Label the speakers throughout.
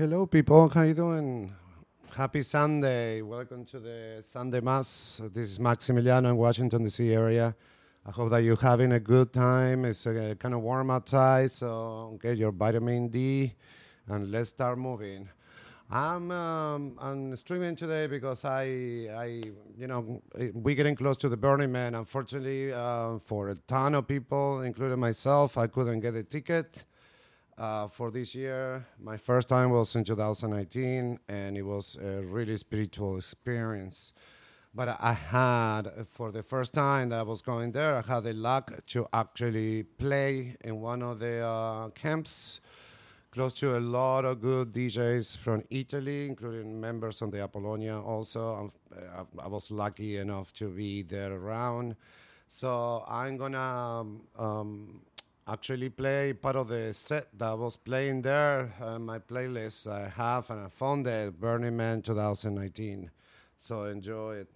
Speaker 1: Hello, people. How you doing? Happy Sunday. Welcome to the Sunday Mass. This is Maximiliano in Washington, D.C. area. I hope that you're having a good time. It's kind of warm outside, so get your vitamin D and let's start moving. I'm um, I'm streaming today because I I you know we're getting close to the Burning Man. Unfortunately, uh, for a ton of people, including myself, I couldn't get a ticket uh, for this year. My first time was in 2019, and it was a really spiritual experience. But I had, for the first time that I was going there, I had the luck to actually play in one of the uh, camps close to a lot of good DJs from Italy, including members of the Apollonia also. I, I was lucky enough to be there around. So I'm gonna um, actually play part of the set that was playing there. Uh, my playlist I have, and I found it Burning Man 2019. So enjoy it.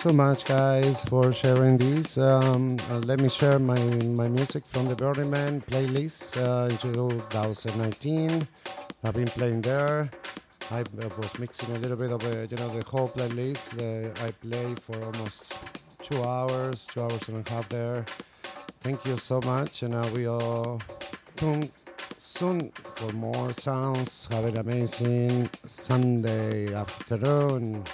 Speaker 1: So much, guys, for sharing this. Um, uh, let me share my, my music from the Burning Man playlist uh, in 2019. I've been playing there. I was mixing a little bit of a, you know the whole playlist. Uh, I played for almost two hours, two hours and a half there. Thank you so much, and uh, we all tune soon for more sounds. Have an amazing Sunday afternoon.